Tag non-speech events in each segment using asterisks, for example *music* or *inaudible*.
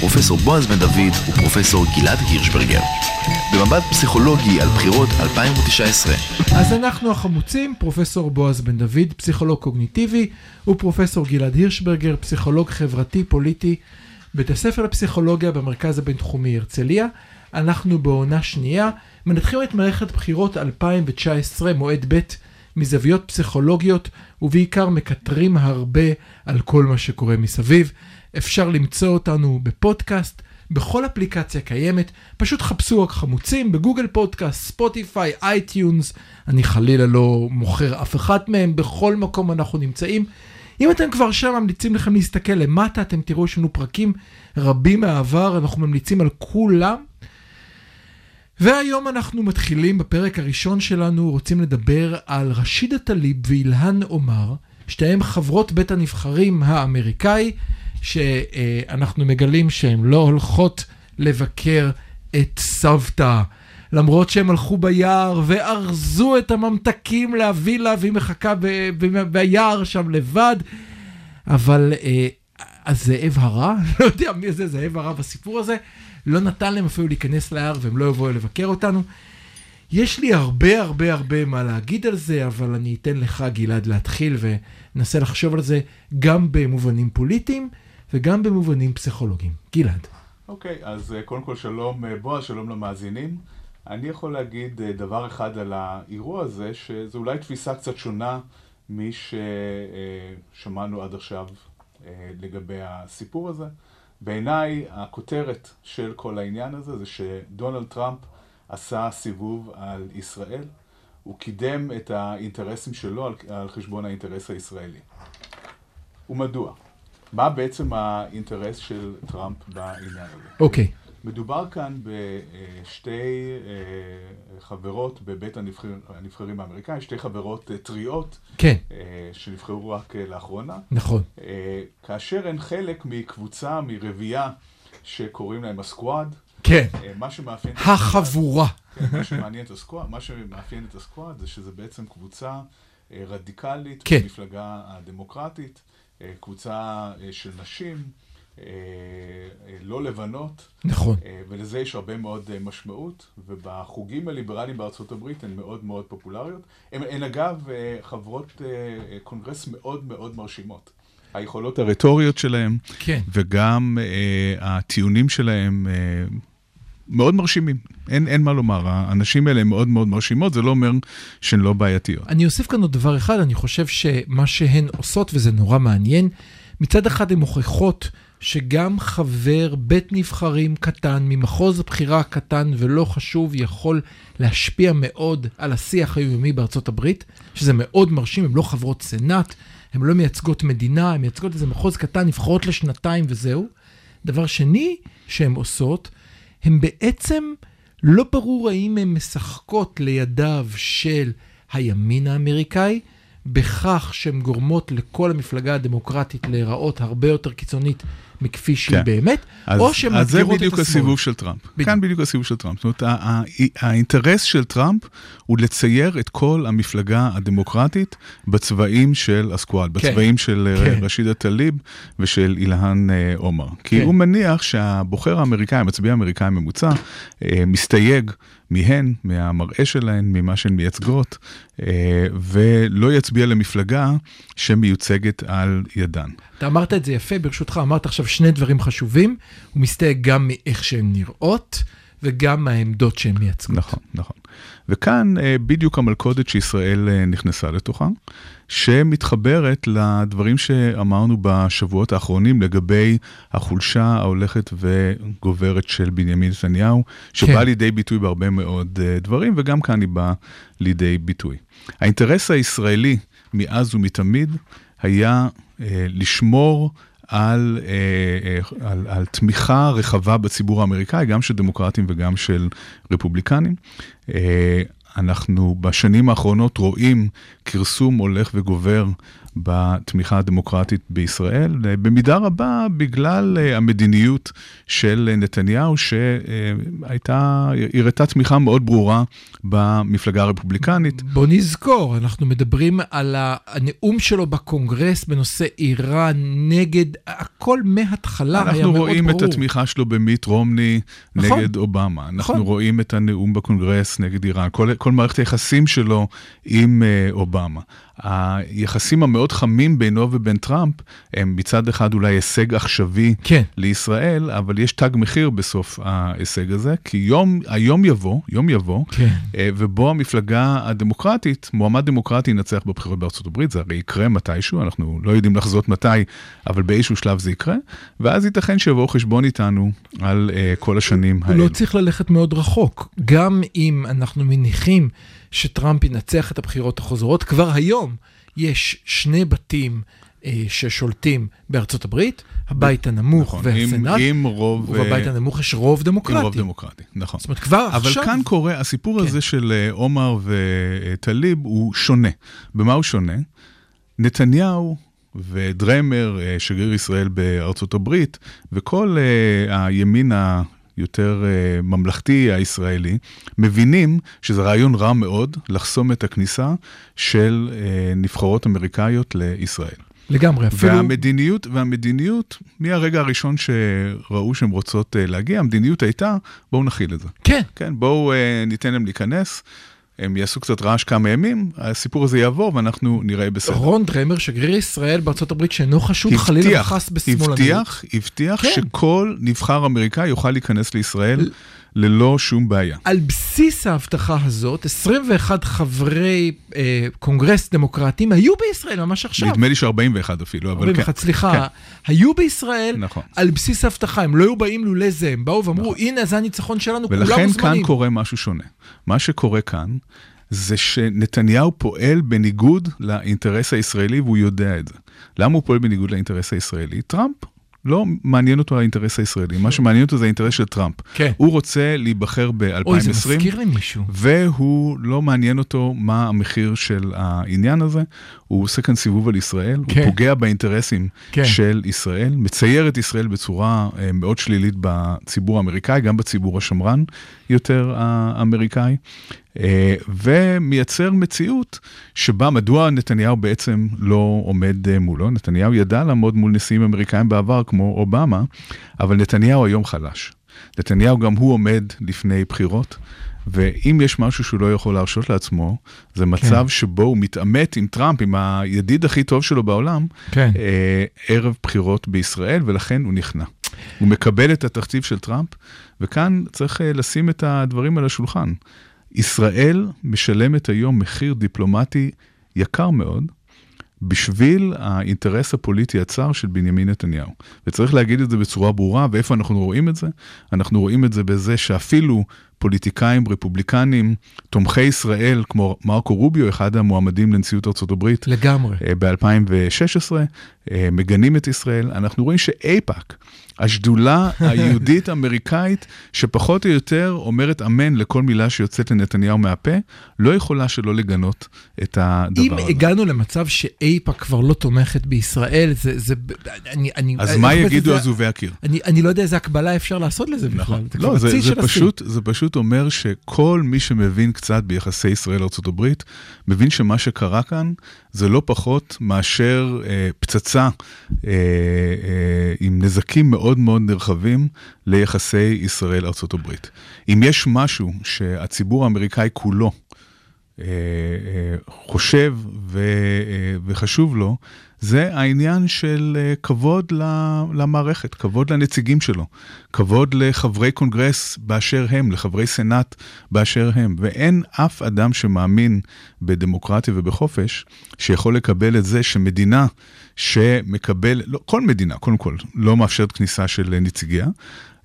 פרופסור בועז בן דוד ופרופסור גלעד הירשברגר. במבט פסיכולוגי על בחירות 2019. אז אנחנו החמוצים, פרופסור בועז בן דוד, פסיכולוג קוגניטיבי, ופרופסור גלעד הירשברגר, פסיכולוג חברתי פוליטי, בית הספר לפסיכולוגיה במרכז הבינתחומי הרצליה. אנחנו בעונה שנייה, מנתחים את מערכת בחירות 2019, מועד ב', מזוויות פסיכולוגיות, ובעיקר מקטרים הרבה על כל מה שקורה מסביב. אפשר למצוא אותנו בפודקאסט, בכל אפליקציה קיימת, פשוט חפשו רק חמוצים בגוגל פודקאסט, ספוטיפיי, iTunes, אני חלילה לא מוכר אף אחת מהם, בכל מקום אנחנו נמצאים. אם אתם כבר שם, ממליצים לכם להסתכל למטה, אתם תראו יש לנו פרקים רבים מהעבר, אנחנו ממליצים על כולם. והיום אנחנו מתחילים בפרק הראשון שלנו, רוצים לדבר על רשידה טליב ואילהן עומר, שתיהן חברות בית הנבחרים האמריקאי, שאנחנו מגלים שהן לא הולכות לבקר את סבתא. למרות שהם הלכו ביער וארזו את הממתקים להביא לה, והיא מחכה ב- ב- ביער שם לבד. אבל אה, הזאב הרע, *laughs* לא יודע מי זה זאב הרע בסיפור הזה, לא נתן להם אפילו להיכנס ליער והם לא יבואו לבקר אותנו. יש לי הרבה הרבה הרבה מה להגיד על זה, אבל אני אתן לך, גלעד, להתחיל וננסה לחשוב על זה גם במובנים פוליטיים וגם במובנים פסיכולוגיים. גלעד. אוקיי, אז אה, קודם כל שלום אה, בועז, שלום למאזינים. אני יכול להגיד אה, דבר אחד על האירוע הזה, שזו אולי תפיסה קצת שונה מי ששמענו עד עכשיו לגבי הסיפור הזה. בעיניי, הכותרת של כל העניין הזה זה שדונלד טראמפ עשה סיבוב על ישראל. הוא קידם את האינטרסים שלו על חשבון האינטרס הישראלי. ומדוע? מה בעצם האינטרס של טראמפ בעניין הזה? אוקיי. מדובר כאן בשתי אה, חברות בבית הנבחרים, הנבחרים האמריקאי, שתי חברות אה, טריות, כן, אה, שנבחרו רק לאחרונה, נכון. כאשר הן חלק מקבוצה, מרבייה, שקוראים להם הסקואד. כן. מה שמאפיין... החבורה. כן, מה שמעניין את הסקואד, מה שמאפיין את הסקואד זה שזה בעצם קבוצה רדיקלית כן. במפלגה הדמוקרטית, קבוצה אה, של נשים, אה, אה, לא לבנות, נכון. אה, ולזה יש הרבה מאוד אה, משמעות, ובחוגים הליברליים בארצות הברית הן מאוד מאוד פופולריות. הן, הן אגב אה, חברות אה, אה, קונגרס מאוד מאוד מרשימות. היכולות הרטוריות שלהם, כן. וגם אה, הטיעונים שלהם אה, מאוד מרשימים. אין, אין מה לומר, האנשים האלה הם מאוד מאוד מרשימות, זה לא אומר שהן לא בעייתיות. אני אוסיף כאן עוד דבר אחד, אני חושב שמה שהן עושות, וזה נורא מעניין, מצד אחד הן מוכיחות שגם חבר בית נבחרים קטן, ממחוז בחירה קטן ולא חשוב, יכול להשפיע מאוד על השיח היומי בארצות הברית, שזה מאוד מרשים, הן לא חברות סנאט, הן לא מייצגות מדינה, הן מייצגות איזה מחוז קטן, נבחרות לשנתיים וזהו. דבר שני שהן עושות, הן בעצם, לא ברור האם הן משחקות לידיו של הימין האמריקאי, בכך שהן גורמות לכל המפלגה הדמוקרטית להיראות הרבה יותר קיצונית מכפי שהיא כן. באמת, אז, או שהן אז זה מאתגרות את בדיוק השמאל. הסיבוב של טראמפ. בדיוק. כאן בדיוק הסיבוב של טראמפ. זאת אומרת, ה- ה- האינטרס של טראמפ הוא לצייר את כל המפלגה הדמוקרטית בצבעים של הסקואד, בצבעים של אה, כן. רשידה טליב ושל אילהן אה, עומר. כי כן. הוא מניח שהבוחר האמריקאי, המצביע האמריקאי הממוצע, אה, מסתייג מהן, מהמראה שלהן, ממה שהן מייצגות, אה, ולא יצביע למפלגה שמיוצגת על ידן. אתה אמרת את זה יפה, ברשותך, אמרת עכשיו שני דברים חשובים, הוא מסתייג גם מאיך שהן נראות, וגם מהעמדות שהן מייצגות. נכון, נכון. וכאן אה, בדיוק המלכודת שישראל אה, נכנסה לתוכה, שמתחברת לדברים שאמרנו בשבועות האחרונים לגבי החולשה ההולכת וגוברת של בנימין נתניהו, שבאה כן. לידי ביטוי בהרבה מאוד אה, דברים, וגם כאן היא באה לידי ביטוי. האינטרס הישראלי מאז ומתמיד היה לשמור על, אה, אה, על, על תמיכה רחבה בציבור האמריקאי, גם של דמוקרטים וגם של רפובליקנים. אה, אנחנו בשנים האחרונות רואים כרסום הולך וגובר בתמיכה הדמוקרטית בישראל, אה, במידה רבה בגלל אה, המדיניות של נתניהו, שהייתה, הראתה תמיכה מאוד ברורה במפלגה הרפובליקנית. בוא נזכור, אנחנו מדברים על הנאום שלו בקונגרס בנושא איראן נגד, הכל מההתחלה היה מאוד ברור. אנחנו רואים את התמיכה שלו במיט רומני נכון, נגד אובמה. אנחנו נכון. רואים את הנאום בקונגרס נגד איראן, כל, כל מערכת היחסים שלו עם uh, אובמה. היחסים המאוד חמים בינו ובין טראמפ הם מצד אחד אולי הישג עכשווי כן. לישראל, אבל יש תג מחיר בסוף ההישג הזה, כי יום, היום יבוא, יום יבוא, כן. אה, ובו המפלגה הדמוקרטית, מועמד דמוקרטי ינצח בבחירות בארצות הברית, זה הרי יקרה מתישהו, אנחנו לא יודעים לחזות מתי, אבל באיזשהו שלב זה יקרה, ואז ייתכן שיבואו חשבון איתנו על uh, כל השנים. הוא לא צריך ללכת מאוד רחוק, גם אם אנחנו מניחים... שטראמפ ינצח את הבחירות החוזרות. כבר היום יש שני בתים אה, ששולטים בארצות הברית, הבית הנמוך נכון, והסנאט, עם, עם רוב... ובבית אה, הנמוך יש רוב דמוקרטי. עם רוב דמוקרטי, נכון. זאת אומרת, כבר אבל עכשיו... אבל כאן קורה, הסיפור כן. הזה של אה, עומר וטליב הוא שונה. במה הוא שונה? נתניהו ודרמר, אה, שגריר ישראל בארצות הברית, וכל הימין יותר uh, ממלכתי הישראלי, מבינים שזה רעיון רע מאוד לחסום את הכניסה של uh, נבחרות אמריקאיות לישראל. לגמרי, אפילו... והמדיניות, והמדיניות, מהרגע הראשון שראו שהן רוצות uh, להגיע, המדיניות הייתה, בואו נכיל את זה. כן. כן, בואו uh, ניתן להם להיכנס. הם יעשו קצת רעש כמה ימים, הסיפור הזה יעבור ואנחנו נראה בסדר. רון דרמר, שגריר ישראל הברית, שאינו חשוד חלילה וחס בשמאלנות. הבטיח, הבטיח כן. שכל נבחר אמריקאי יוכל להיכנס לישראל. ללא שום בעיה. על בסיס ההבטחה הזאת, 21 חברי אה, קונגרס דמוקרטיים היו בישראל ממש עכשיו. נדמה לי ש-41 אפילו, אבל 41, כן. סליחה, כן. היו בישראל נכון. על בסיס ההבטחה, הם לא היו באים לולא זה, הם באו ואמרו, נכון. הנה זה הניצחון שלנו, כולם מוזמנים. ולכן כאן קורה משהו שונה. מה שקורה כאן, זה שנתניהו פועל בניגוד לאינטרס הישראלי והוא יודע את זה. למה הוא פועל בניגוד לאינטרס הישראלי? טראמפ לא מעניין אותו האינטרס הישראלי, מה שמעניין אותו זה האינטרס של טראמפ. כן. הוא רוצה להיבחר ב-2020. אוי, זה מזכיר לי מישהו. והוא לא מעניין אותו מה המחיר של העניין הזה. הוא עושה כאן סיבוב על ישראל, כן. הוא פוגע באינטרסים כן. של ישראל, מצייר את ישראל בצורה uh, מאוד שלילית בציבור האמריקאי, גם בציבור השמרן יותר האמריקאי. אה, ומייצר מציאות שבה מדוע נתניהו בעצם לא עומד אה, מולו. נתניהו ידע לעמוד מול נשיאים אמריקאים בעבר כמו אובמה, אבל נתניהו היום חלש. נתניהו גם הוא עומד לפני בחירות. ואם יש משהו שהוא לא יכול להרשות לעצמו, זה מצב כן. שבו הוא מתעמת עם טראמפ, עם הידיד הכי טוב שלו בעולם, כן. אה, ערב בחירות בישראל, ולכן הוא נכנע. הוא מקבל את התקציב של טראמפ, וכאן צריך אה, לשים את הדברים על השולחן. ישראל משלמת היום מחיר דיפלומטי יקר מאוד בשביל האינטרס הפוליטי הצר של בנימין נתניהו. וצריך להגיד את זה בצורה ברורה, ואיפה אנחנו רואים את זה? אנחנו רואים את זה בזה שאפילו פוליטיקאים רפובליקנים, תומכי ישראל, כמו מרקו רוביו, אחד המועמדים לנשיאות ארה"ב, לגמרי. אה, ב-2016, אה, מגנים את ישראל. אנחנו רואים שאיפא"ק, השדולה *laughs* היהודית-אמריקאית, שפחות או יותר אומרת אמן לכל מילה שיוצאת לנתניהו מהפה, לא יכולה שלא לגנות את הדבר אם הזה. אם הגענו למצב שאיפא"ק כבר לא תומכת בישראל, זה... זה אני, אני, אז מה יגידו עזובי הקיר? אני, אני לא יודע איזה הקבלה אפשר לעשות לזה בכלל. נכון. לא, זה, זה, פשוט, זה פשוט אומר שכל מי שמבין קצת ביחסי ישראל-ארה"ב, מבין שמה שקרה כאן זה לא פחות מאשר אה, פצצה אה, אה, עם נזקים מאוד מאוד נרחבים ליחסי ישראל-ארה"ב. אם יש משהו שהציבור האמריקאי כולו אה, אה, חושב ו, אה, וחשוב לו, זה העניין של אה, כבוד למערכת, כבוד לנציגים שלו, כבוד לחברי קונגרס באשר הם, לחברי סנאט באשר הם. ואין אף אדם שמאמין בדמוקרטיה ובחופש, שיכול לקבל את זה שמדינה שמקבל, לא, כל מדינה, קודם כל, לא מאפשרת כניסה של נציגיה.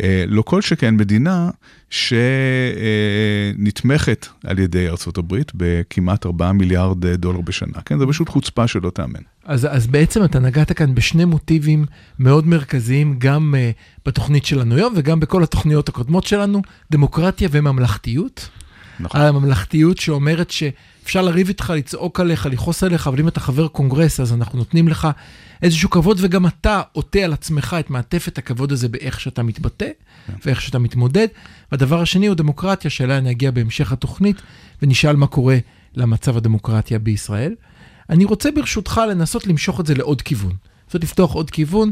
אה, לא כל שכן מדינה שנתמכת על ידי הברית בכמעט 4 מיליארד דולר בשנה. כן, זה פשוט חוצפה שלא תאמן. אז, אז בעצם אתה נגעת כאן בשני מוטיבים מאוד מרכזיים, גם uh, בתוכנית שלנו היום וגם בכל התוכניות הקודמות שלנו, דמוקרטיה וממלכתיות. נכון. על הממלכתיות שאומרת שאפשר לריב איתך, לצעוק עליך, לכעוס עליך, אבל אם אתה חבר קונגרס, אז אנחנו נותנים לך איזשהו כבוד, וגם אתה עוטה על עצמך את מעטפת הכבוד הזה באיך שאתה מתבטא ואיך שאתה מתמודד. והדבר השני הוא דמוקרטיה, שאליה נגיע בהמשך התוכנית, ונשאל מה קורה למצב הדמוקרטיה בישראל. אני רוצה ברשותך לנסות למשוך את זה לעוד כיוון. זאת לפתוח עוד כיוון,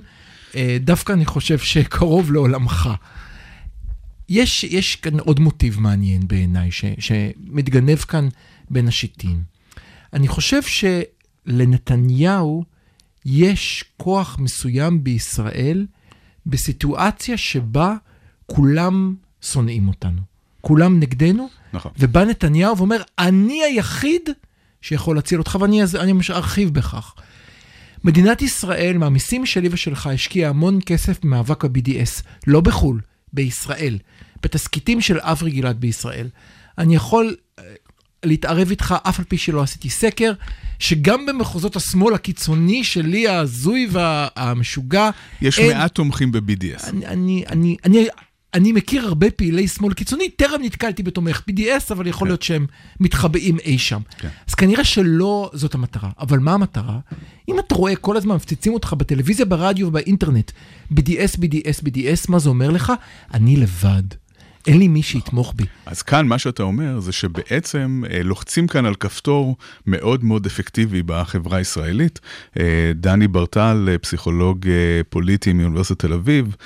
אה, דווקא אני חושב שקרוב לעולמך. יש, יש כאן עוד מוטיב מעניין בעיניי, ש, שמתגנב כאן בין השיטים. אני חושב שלנתניהו יש כוח מסוים בישראל בסיטואציה שבה כולם שונאים אותנו. כולם נגדנו, נכון. ובא נתניהו ואומר, אני היחיד שיכול להציל אותך, ואני אני ממש ארחיב בכך. מדינת ישראל, מהמיסים שלי ושלך, השקיעה המון כסף במאבק ב-BDS, לא בחו"ל, בישראל, בתסכיתים של אברי גלעד בישראל. אני יכול אה, להתערב איתך, אף על פי שלא עשיתי סקר, שגם במחוזות השמאל הקיצוני שלי, ההזוי והמשוגע, יש אין- מעט תומכים ב-BDS. אני, אני, אני, אני, אני מכיר הרבה פעילי שמאל קיצוני, טרם נתקלתי בתומך BDS, אבל יכול להיות שהם מתחבאים אי שם. כן. אז כנראה שלא זאת המטרה. אבל מה המטרה? אם אתה רואה כל הזמן מפציצים אותך בטלוויזיה, ברדיו ובאינטרנט, BDS, BDS, BDS, מה זה אומר לך? אני לבד. אין לי מי שיתמוך בי. אז כאן מה שאתה אומר זה שבעצם אה, לוחצים כאן על כפתור מאוד מאוד אפקטיבי בחברה הישראלית. אה, דני ברטל, אה, פסיכולוג פוליטי מאוניברסיטת תל אביב,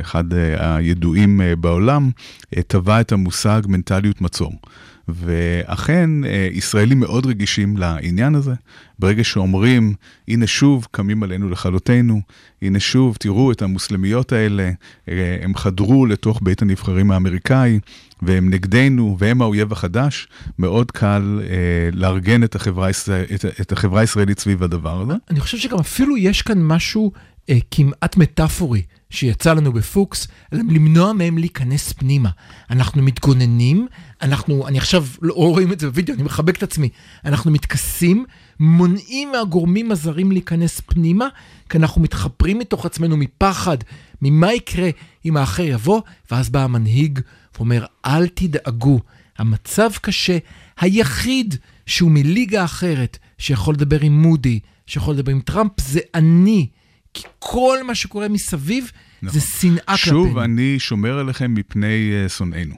אחד אה, הידועים אה, בעולם, אה, טבע את המושג מנטליות מצור. ואכן, אה, ישראלים מאוד רגישים לעניין הזה. ברגע שאומרים, הנה שוב קמים עלינו לכלותנו, הנה שוב, תראו את המוסלמיות האלה, אה, הם חדרו לתוך בית הנבחרים האמריקאי, והם נגדנו, והם האויב החדש, מאוד קל אה, לארגן את החברה, את, את החברה הישראלית סביב הדבר הזה. אני חושב שגם אפילו יש כאן משהו אה, כמעט מטאפורי שיצא לנו בפוקס, למנוע מהם להיכנס פנימה. אנחנו מתגוננים, אנחנו, אני עכשיו לא רואים את זה בווידאו, אני מחבק את עצמי, אנחנו מתכסים, מונעים מהגורמים הזרים להיכנס פנימה, כי אנחנו מתחפרים מתוך עצמנו מפחד, ממה יקרה אם האחר יבוא, ואז בא המנהיג ואומר, אל תדאגו, המצב קשה, היחיד שהוא מליגה אחרת, שיכול לדבר עם מודי, שיכול לדבר עם טראמפ, זה אני. כי כל מה שקורה מסביב נכון. זה שנאה שוב, כלפינו. אני שומר עליכם מפני uh, שונאינו.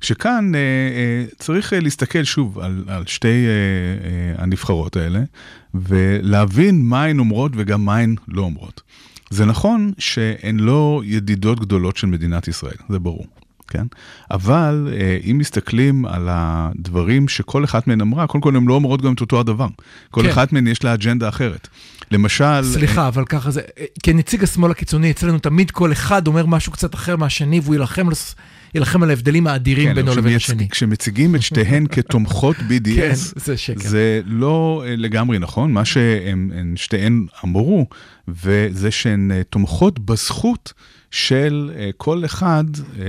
שכאן uh, uh, צריך uh, להסתכל שוב על, על שתי uh, uh, הנבחרות האלה, ולהבין מה הן אומרות וגם מה הן לא אומרות. זה נכון שהן לא ידידות גדולות של מדינת ישראל, זה ברור. כן? אבל אה, אם מסתכלים על הדברים שכל אחת מהן אמרה, קודם כל הן לא אומרות גם את אותו הדבר. כל כן. אחת מהן יש לה אג'נדה אחרת. למשל... סליחה, אבל ככה זה, כנציג השמאל הקיצוני, אצלנו תמיד כל אחד אומר משהו קצת אחר מהשני, והוא יילחם, לס- יילחם על ההבדלים האדירים כן, בינו לבין כשמייצג- השני. כשמציגים את שתיהן *laughs* כתומכות BDS, כן, זה שקר. זה לא אה, לגמרי נכון, מה שהן הן שתיהן אמרו, וזה שהן אה, תומכות בזכות של אה, כל אחד אה, אה,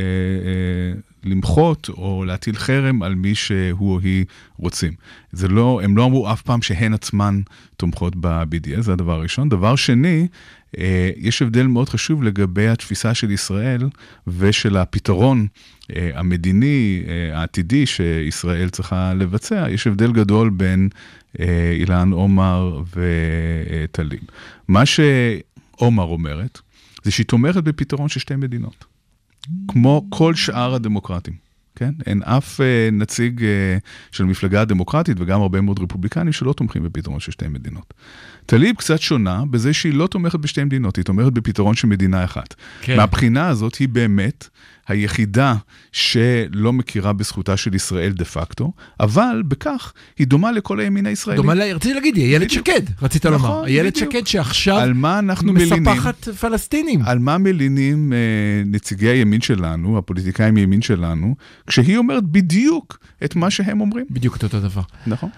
למחות או להטיל חרם על מי שהוא או היא רוצים. זה לא, הם לא אמרו אף פעם שהן עצמן תומכות ב-BDS, זה הדבר הראשון. דבר שני, אה, יש הבדל מאוד חשוב לגבי התפיסה של ישראל ושל הפתרון אה, המדיני אה, העתידי שישראל צריכה לבצע. יש הבדל גדול בין אילן עומר וטלים. מה שעומר אומרת, זה שהיא תומכת בפתרון של שתי מדינות, כמו כל שאר הדמוקרטים. כן? אין אף אה, נציג אה, של המפלגה הדמוקרטית וגם הרבה מאוד רפובליקנים שלא תומכים בפתרון של שתי מדינות. טליב קצת שונה בזה שהיא לא תומכת בשתי מדינות, היא תומכת בפתרון של מדינה אחת. כן. מהבחינה הזאת היא באמת היחידה שלא מכירה בזכותה של ישראל דה פקטו, אבל בכך היא דומה לכל הימין הישראלי. דומה רציתי להגיד, היא איילת. שקד, רצית נכון, לומר. איילת. שקד שעכשיו על מה אנחנו מלינים? מספחת פלסטינים. על מה מלינים אה, נציגי הימין שלנו, הפוליטיקאים מימין שלנו, כשהיא אומרת בדיוק את מה שהם אומרים. בדיוק את אותו דבר. נכון.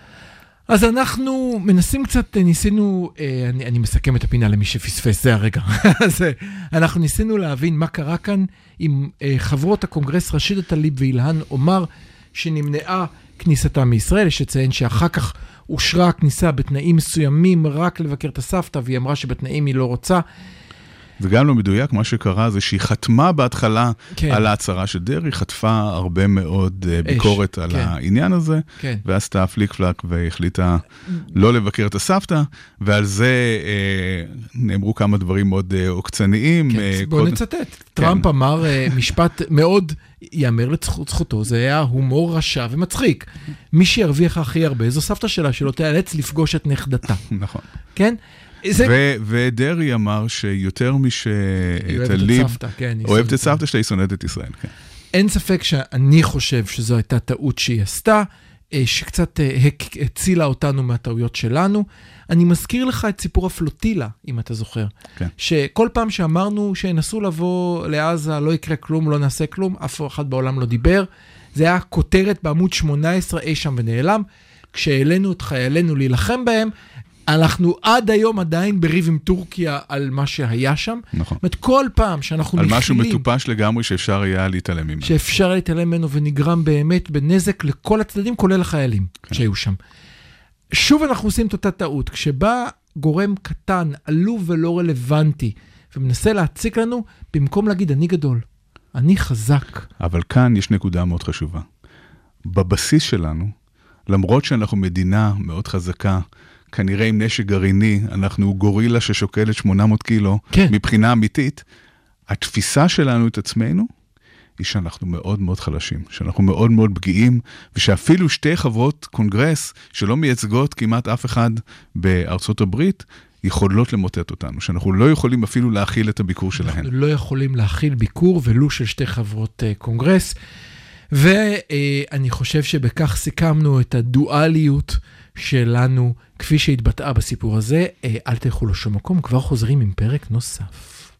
אז אנחנו מנסים קצת, אה, ניסינו, אה, אני, אני מסכם את הפינה למי שפספס, זה הרגע. *laughs* אז אה, אנחנו ניסינו להבין מה קרה כאן עם חברות הקונגרס רשידה טליב ואילהן עומר, שנמנעה כניסתה מישראל. יש לציין שאחר כך אושרה הכניסה בתנאים מסוימים רק לבקר את הסבתא, והיא אמרה שבתנאים היא לא רוצה. זה גם לא מדויק, מה שקרה זה שהיא חתמה בהתחלה כן. על ההצהרה של דרעי, חטפה הרבה מאוד אה, ביקורת על כן. העניין הזה, כן. ואז עשתה פליק פלאק והחליטה לא לבקר את הסבתא, ועל זה אה, נאמרו כמה דברים מאוד אה, עוקצניים. כן, אה, בואו קודם- נצטט. טראמפ אמר אה, משפט מאוד, ייאמר לזכותו, זה היה הומור רשע ומצחיק. מי שירוויח הכי הרבה זו סבתא שלה, שלא תיאלץ לפגוש את נכדתה. *laughs* נכון. כן? זה... ו- ודרעי אמר שיותר היא אוהבת את משטליב סבתא, כן. היא אוהבת את סבתא. סבתא שלה, היא שונאת את ישראל. כן. אין ספק שאני חושב שזו הייתה טעות שהיא עשתה, שקצת אה, הצילה אותנו מהטעויות שלנו. אני מזכיר לך את סיפור הפלוטילה, אם אתה זוכר. כן. שכל פעם שאמרנו שינסו לבוא לעזה, לא יקרה כלום, לא נעשה כלום, אף אחד בעולם לא דיבר. זה היה כותרת בעמוד 18 אי שם ונעלם. כשהעלינו את חיילינו להילחם בהם, אנחנו עד היום עדיין בריב עם טורקיה על מה שהיה שם. נכון. זאת אומרת, כל פעם שאנחנו על משהו. מטופש לגמרי שאפשר היה להתעלם ממנו. שאפשר להתעלם ממנו ונגרם באמת בנזק לכל הצדדים, כולל החיילים כן. שהיו שם. שוב אנחנו עושים את אותה טעות. כשבא גורם קטן, עלוב ולא רלוונטי, ומנסה להציק לנו, במקום להגיד אני גדול, אני חזק. אבל כאן יש נקודה מאוד חשובה. בבסיס שלנו, למרות שאנחנו מדינה מאוד חזקה, כנראה עם נשק גרעיני, אנחנו גורילה ששוקלת 800 קילו, כן. מבחינה אמיתית, התפיסה שלנו את עצמנו, היא שאנחנו מאוד מאוד חלשים, שאנחנו מאוד מאוד פגיעים, ושאפילו שתי חברות קונגרס שלא מייצגות כמעט אף אחד בארצות הברית, יכולות למוטט אותנו, שאנחנו לא יכולים אפילו להכיל את הביקור שלהן. אנחנו לא יכולים להכיל ביקור ולו של שתי חברות אה, קונגרס. ואני חושב שבכך סיכמנו את הדואליות שלנו, כפי שהתבטאה בסיפור הזה. אה, אל תלכו לשום מקום, כבר חוזרים עם פרק נוסף.